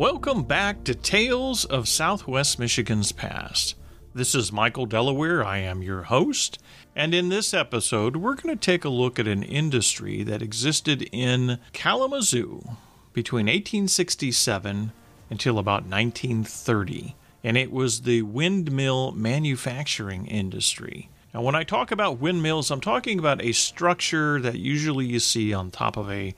Welcome back to Tales of Southwest Michigan's Past. This is Michael Delaware. I am your host. And in this episode, we're going to take a look at an industry that existed in Kalamazoo between 1867 until about 1930. And it was the windmill manufacturing industry. Now, when I talk about windmills, I'm talking about a structure that usually you see on top of a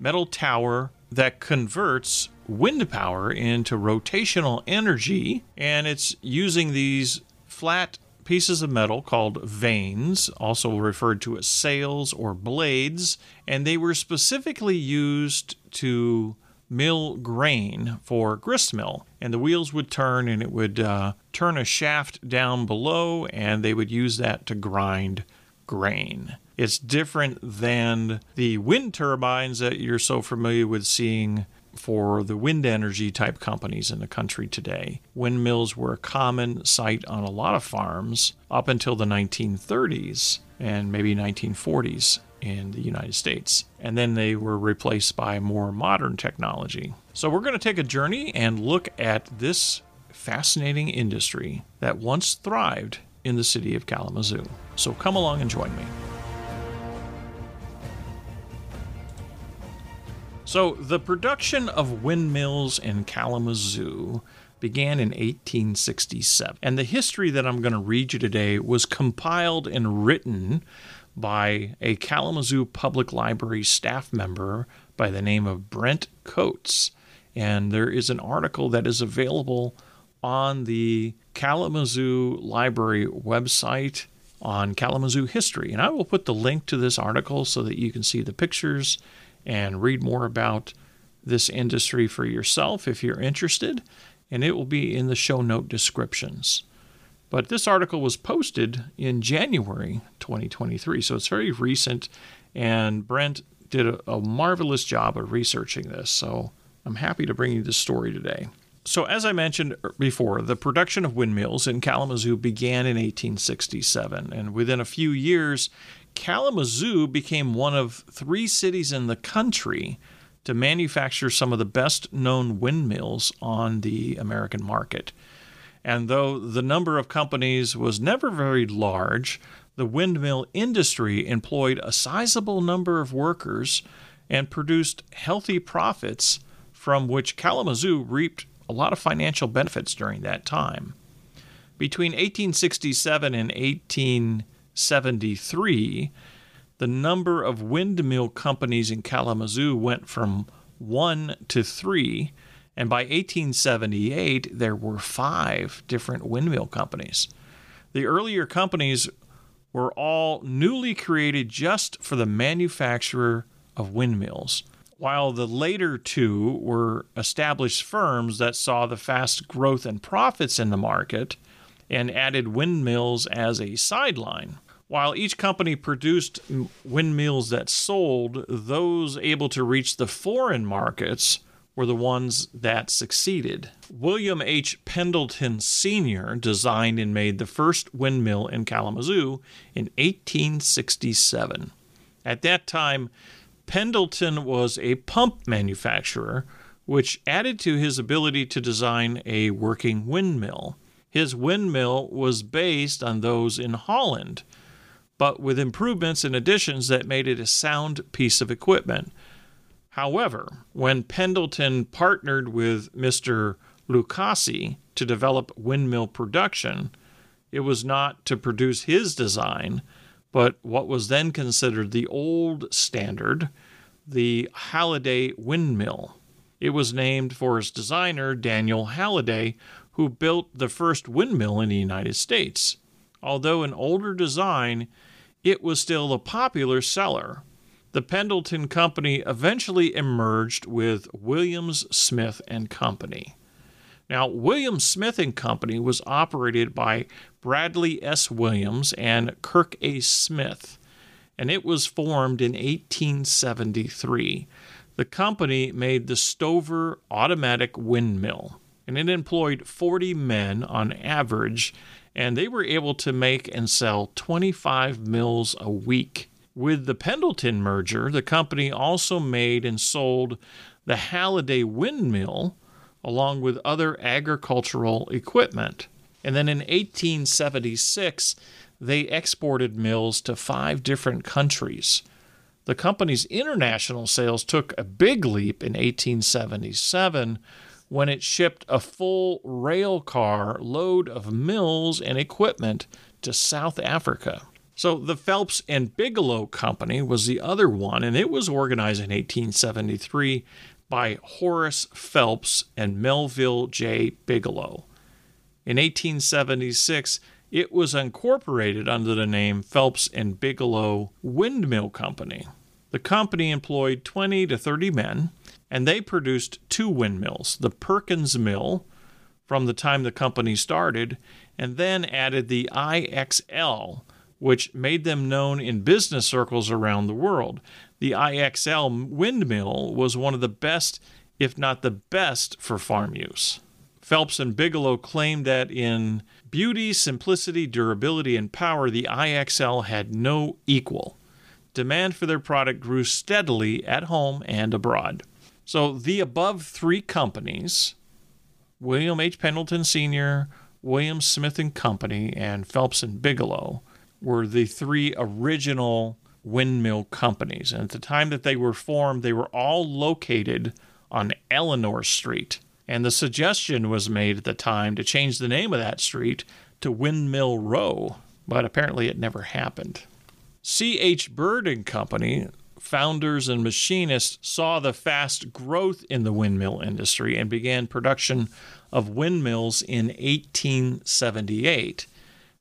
metal tower that converts wind power into rotational energy, and it's using these flat pieces of metal called vanes, also referred to as sails or blades, and they were specifically used to mill grain for grist mill. And the wheels would turn and it would uh, turn a shaft down below, and they would use that to grind grain. It's different than the wind turbines that you're so familiar with seeing for the wind energy type companies in the country today. Windmills were a common sight on a lot of farms up until the 1930s and maybe 1940s in the United States. And then they were replaced by more modern technology. So we're going to take a journey and look at this fascinating industry that once thrived in the city of Kalamazoo. So come along and join me. So, the production of windmills in Kalamazoo began in 1867. And the history that I'm going to read you today was compiled and written by a Kalamazoo Public Library staff member by the name of Brent Coates. And there is an article that is available on the Kalamazoo Library website on Kalamazoo history. And I will put the link to this article so that you can see the pictures and read more about this industry for yourself if you're interested. And it will be in the show note descriptions. But this article was posted in January 2023, so it's very recent. And Brent did a, a marvelous job of researching this. So I'm happy to bring you this story today. So, as I mentioned er, before, the production of windmills in Kalamazoo began in 1867, and within a few years, Kalamazoo became one of three cities in the country to manufacture some of the best known windmills on the American market. And though the number of companies was never very large, the windmill industry employed a sizable number of workers and produced healthy profits from which Kalamazoo reaped a lot of financial benefits during that time. Between 1867 and 1873, the number of windmill companies in Kalamazoo went from one to three, and by 1878, there were five different windmill companies. The earlier companies were all newly created just for the manufacture of windmills while the later two were established firms that saw the fast growth and profits in the market and added windmills as a sideline. While each company produced windmills that sold, those able to reach the foreign markets were the ones that succeeded. William H. Pendleton Sr. designed and made the first windmill in Kalamazoo in 1867. At that time, Pendleton was a pump manufacturer, which added to his ability to design a working windmill. His windmill was based on those in Holland, but with improvements and additions that made it a sound piece of equipment. However, when Pendleton partnered with Mr. Lucasi to develop windmill production, it was not to produce his design, but what was then considered the old standard, the Halladay windmill. It was named for its designer, Daniel Halladay, who built the first windmill in the United States. Although an older design, it was still a popular seller. The Pendleton Company eventually emerged with Williams Smith and Company. Now, Williams Smith and Company was operated by Bradley S. Williams and Kirk A. Smith, and it was formed in 1873. The company made the Stover automatic windmill, and it employed 40 men on average, and they were able to make and sell 25 mills a week. With the Pendleton merger, the company also made and sold the Halladay windmill, along with other agricultural equipment. And then in 1876, they exported mills to five different countries. The company's international sales took a big leap in 1877 when it shipped a full rail car load of mills and equipment to South Africa. So the Phelps and Bigelow Company was the other one, and it was organized in 1873 by Horace Phelps and Melville J. Bigelow. In 1876, it was incorporated under the name Phelps and Bigelow Windmill Company. The company employed 20 to 30 men, and they produced two windmills the Perkins Mill from the time the company started, and then added the IXL, which made them known in business circles around the world. The IXL windmill was one of the best, if not the best, for farm use. Phelps and Bigelow claimed that in beauty, simplicity, durability, and power, the IXL had no equal. Demand for their product grew steadily at home and abroad. So the above three companies, William H. Pendleton Sr., William Smith and Company, and Phelps and Bigelow, were the three original windmill companies. And at the time that they were formed, they were all located on Eleanor Street and the suggestion was made at the time to change the name of that street to Windmill Row, but apparently it never happened. C.H. Bird and Company, founders and machinists, saw the fast growth in the windmill industry and began production of windmills in 1878.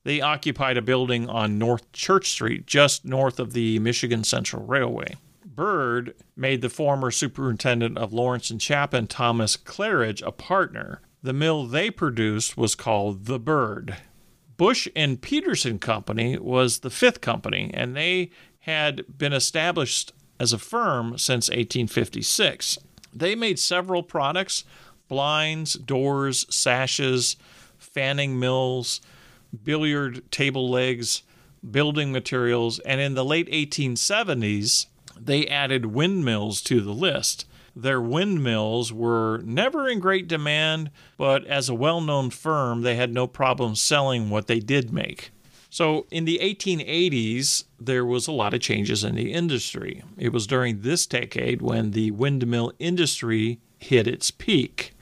They occupied a building on North Church Street, just north of the Michigan Central Railway. Bird made the former superintendent of Lawrence and Chapin, Thomas Claridge, a partner. The mill they produced was called the Bird. Bush and Peterson Company was the fifth company, and they had been established as a firm since 1856. They made several products blinds, doors, sashes, fanning mills, billiard table legs, building materials, and in the late 1870s, they added windmills to the list. Their windmills were never in great demand, but as a well known firm, they had no problem selling what they did make. So in the 1880s, there was a lot of changes in the industry. It was during this decade when the windmill industry hit its peak.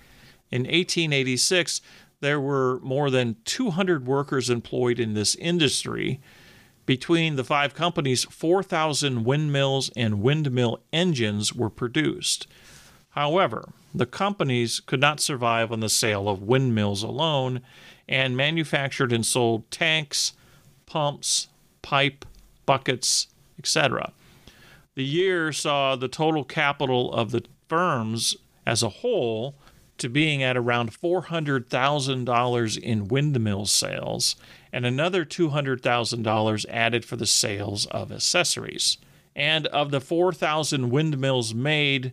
In 1886, there were more than 200 workers employed in this industry, between the five companies, 4,000 windmills and windmill engines were produced. However, the companies could not survive on the sale of windmills alone and manufactured and sold tanks, pumps, pipe, buckets, etc. The year saw the total capital of the firms as a whole to being at around $400,000 in windmill sales and another $200,000 added for the sales of accessories. And of the 4,000 windmills made,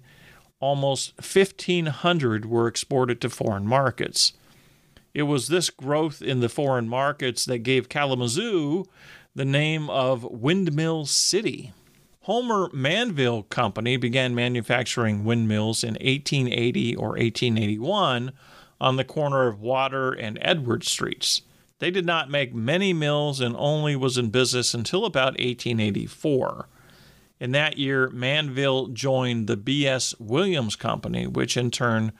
almost 1,500 were exported to foreign markets. It was this growth in the foreign markets that gave Kalamazoo the name of Windmill City. Homer Manville Company began manufacturing windmills in 1880 or 1881 on the corner of Water and Edward Streets. They did not make many mills and only was in business until about 1884. In that year, Manville joined the B.S. Williams Company, which in turn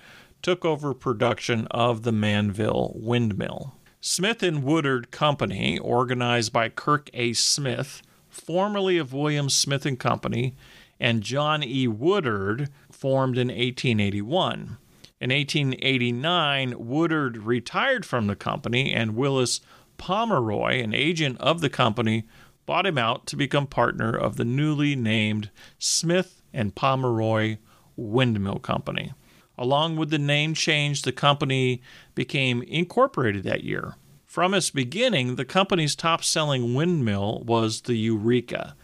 took over production of the Manville windmill. Smith and Woodard Company, organized by Kirk A. Smith, formerly of Williams Smith and Company, and John E. Woodard, formed in 1881. In 1889, Woodard retired from the company, and Willis Pomeroy, an agent of the company, bought him out to become partner of the newly named Smith and Pomeroy Windmill Company. Along with the name change, the company became incorporated that year. From its beginning, the company's top selling windmill was the Eureka.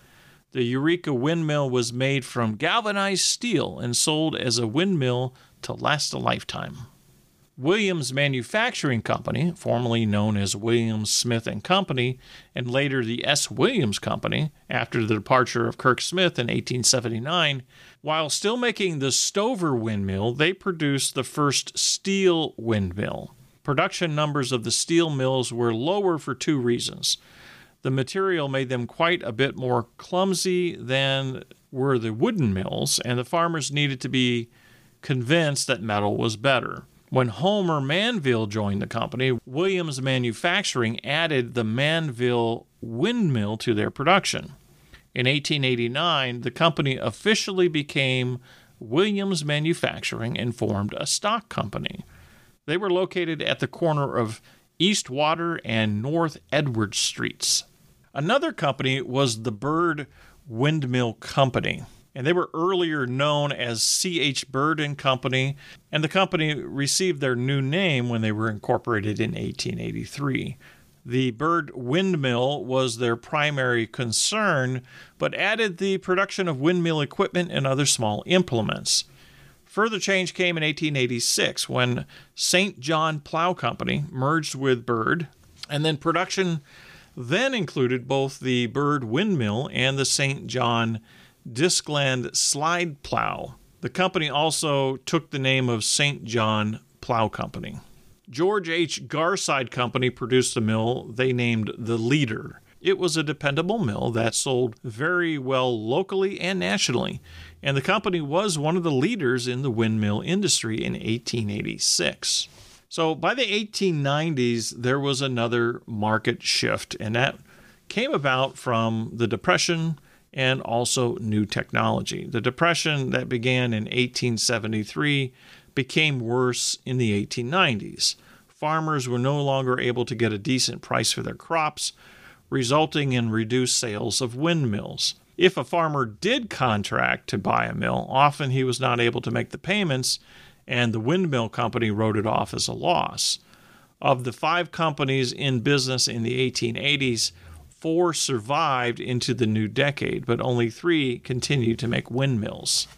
The Eureka windmill was made from galvanized steel and sold as a windmill to last a lifetime. Williams Manufacturing Company, formerly known as Williams Smith and Company, and later the S. Williams Company, after the departure of Kirk Smith in 1879, while still making the Stover windmill, they produced the first steel windmill. Production numbers of the steel mills were lower for two reasons. The material made them quite a bit more clumsy than were the wooden mills, and the farmers needed to be convinced that metal was better. When Homer Manville joined the company, Williams Manufacturing added the Manville windmill to their production. In 1889, the company officially became Williams Manufacturing and formed a stock company. They were located at the corner of East Water and North Edwards Streets. Another company was the Bird Windmill Company and they were earlier known as C.H. Bird and Company, and the company received their new name when they were incorporated in 1883. The Bird windmill was their primary concern, but added the production of windmill equipment and other small implements. Further change came in 1886 when St. John Plow Company merged with Bird, and then production then included both the Bird windmill and the St. John Discland slide plow. The company also took the name of St. John Plow Company. George H. Garside Company produced a mill they named the Leader. It was a dependable mill that sold very well locally and nationally, and the company was one of the leaders in the windmill industry in 1886. So by the 1890s, there was another market shift, and that came about from the Depression and also new technology. The depression that began in 1873 became worse in the 1890s. Farmers were no longer able to get a decent price for their crops, resulting in reduced sales of windmills. If a farmer did contract to buy a mill, often he was not able to make the payments, and the windmill company wrote it off as a loss. Of the five companies in business in the 1880s, Four survived into the new decade, but only three continued to make windmills.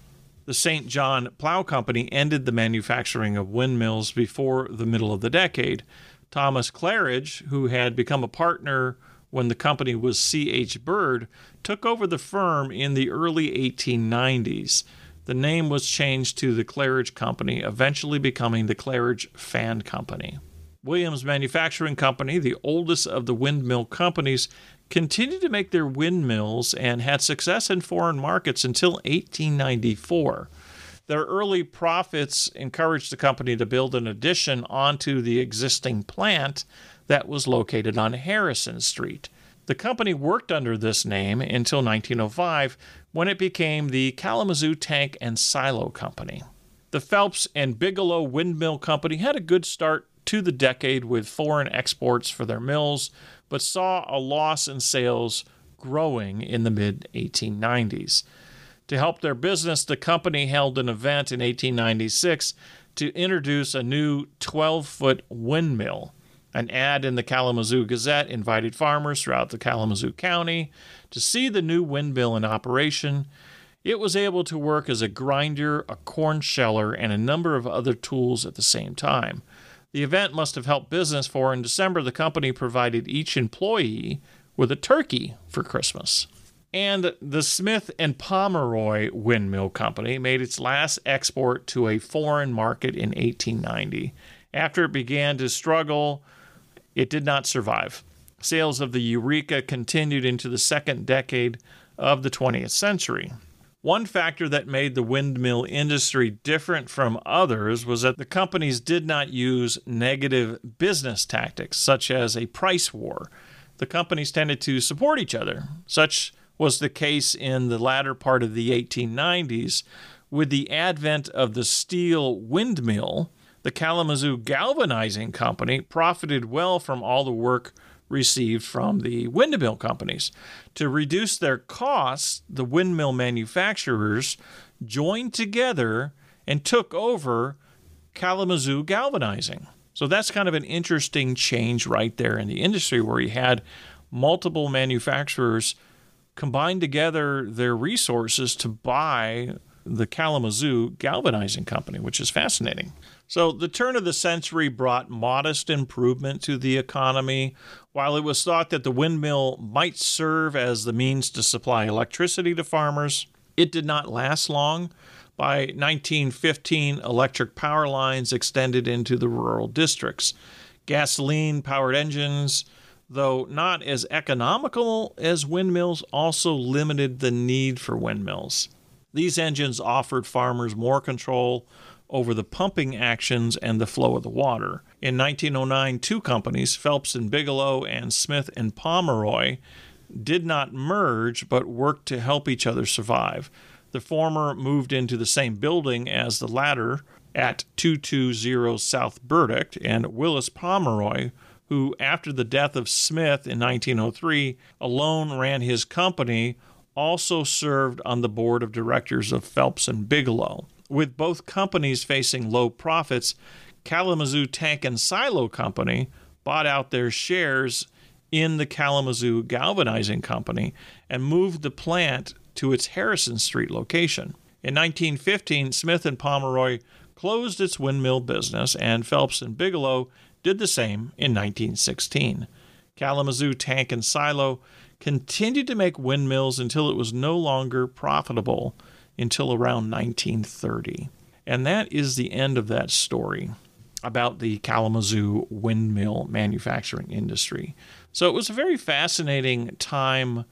The St. John Plow Company ended the manufacturing of windmills before the middle of the decade. Thomas Claridge, who had become a partner when the company was C.H. Bird, took over the firm in the early 1890s. The name was changed to the Claridge Company, eventually becoming the Claridge Fan Company. Williams Manufacturing Company, the oldest of the windmill companies, continued to make their windmills and had success in foreign markets until 1894. Their early profits encouraged the company to build an addition onto the existing plant that was located on Harrison Street. The company worked under this name until 1905 when it became the Kalamazoo Tank and Silo Company. The Phelps and Bigelow Windmill Company had a good start to the decade with foreign exports for their mills, but saw a loss in sales growing in the mid 1890s. To help their business, the company held an event in 1896 to introduce a new 12 foot windmill. An ad in the Kalamazoo Gazette invited farmers throughout the Kalamazoo County to see the new windmill in operation. It was able to work as a grinder, a corn sheller, and a number of other tools at the same time. The event must have helped business, for in December, the company provided each employee with a turkey for Christmas. And the Smith and Pomeroy Windmill Company made its last export to a foreign market in 1890. After it began to struggle, it did not survive. Sales of the Eureka continued into the second decade of the 20th century. One factor that made the windmill industry different from others was that the companies did not use negative business tactics, such as a price war. The companies tended to support each other. Such was the case in the latter part of the 1890s. With the advent of the steel windmill, the Kalamazoo Galvanizing Company profited well from all the work received from the windmill companies. To reduce their costs, the windmill manufacturers joined together and took over Kalamazoo Galvanizing. So that's kind of an interesting change right there in the industry where you had multiple manufacturers combine together their resources to buy the Kalamazoo Galvanizing Company, which is fascinating. So, the turn of the century brought modest improvement to the economy. While it was thought that the windmill might serve as the means to supply electricity to farmers, it did not last long. By 1915, electric power lines extended into the rural districts. Gasoline powered engines, though not as economical as windmills, also limited the need for windmills. These engines offered farmers more control over the pumping actions and the flow of the water. In 1909, two companies, Phelps and Bigelow and Smith and Pomeroy, did not merge but worked to help each other survive. The former moved into the same building as the latter at 220 South Burdick, and Willis Pomeroy, who, after the death of Smith in 1903, alone ran his company, also served on the board of directors of Phelps and Bigelow. With both companies facing low profits, Kalamazoo Tank and Silo Company bought out their shares in the Kalamazoo Galvanizing Company and moved the plant to its Harrison Street location. In 1915, Smith and Pomeroy closed its windmill business, and Phelps and Bigelow did the same in 1916. Kalamazoo Tank and Silo continued to make windmills until it was no longer profitable until around 1930. And that is the end of that story about the Kalamazoo windmill manufacturing industry. So it was a very fascinating time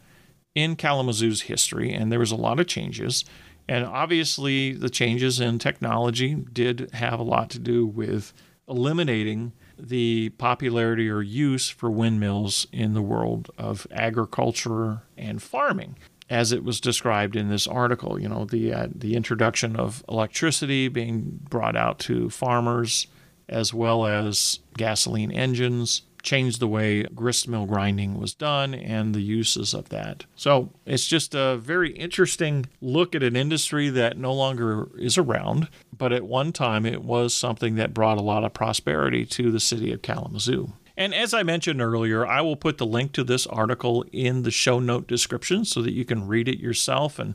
in Kalamazoo's history, and there was a lot of changes. And obviously, the changes in technology did have a lot to do with eliminating the popularity or use for windmills in the world of agriculture and farming as it was described in this article. You know, the uh, the introduction of electricity being brought out to farmers, as well as gasoline engines, changed the way grist mill grinding was done and the uses of that. So it's just a very interesting look at an industry that no longer is around, but at one time it was something that brought a lot of prosperity to the city of Kalamazoo. And as I mentioned earlier, I will put the link to this article in the show note description so that you can read it yourself and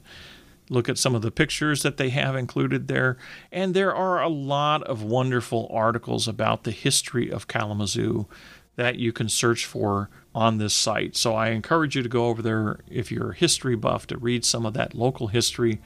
look at some of the pictures that they have included there. And there are a lot of wonderful articles about the history of Kalamazoo that you can search for on this site. So I encourage you to go over there if you're a history buff to read some of that local history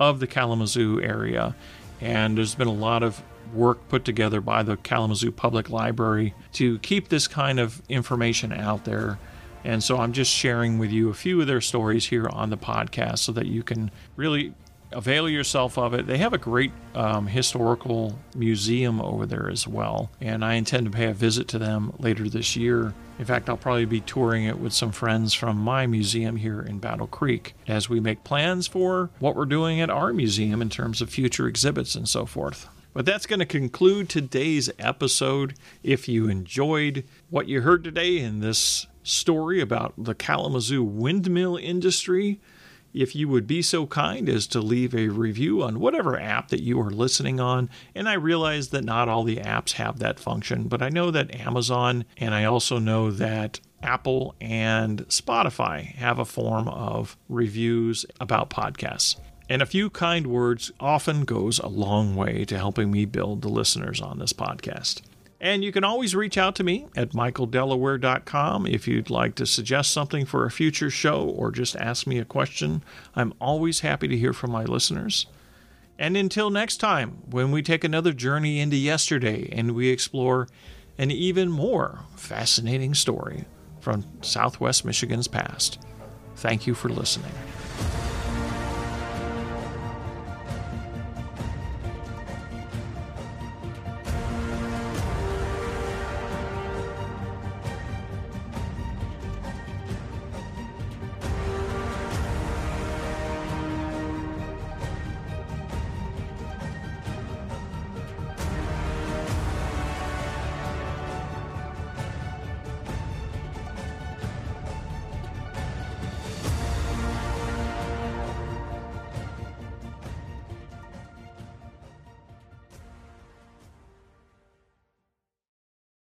of the Kalamazoo area. And there's been a lot of work put together by the Kalamazoo Public Library to keep this kind of information out there. And so I'm just sharing with you a few of their stories here on the podcast so that you can really avail yourself of it. They have a great um, historical museum over there as well, and I intend to pay a visit to them later this year. In fact, I'll probably be touring it with some friends from my museum here in Battle Creek as we make plans for what we're doing at our museum in terms of future exhibits and so forth. But that's going to conclude today's episode. If you enjoyed what you heard today in this story about the Kalamazoo windmill industry, if you would be so kind as to leave a review on whatever app that you are listening on. And I realize that not all the apps have that function, but I know that Amazon and I also know that Apple and Spotify have a form of reviews about podcasts. And a few kind words often goes a long way to helping me build the listeners on this podcast. And you can always reach out to me at michaeldelaware.com if you'd like to suggest something for a future show or just ask me a question. I'm always happy to hear from my listeners. And until next time, when we take another journey into yesterday and we explore an even more fascinating story from Southwest Michigan's past, thank you for listening.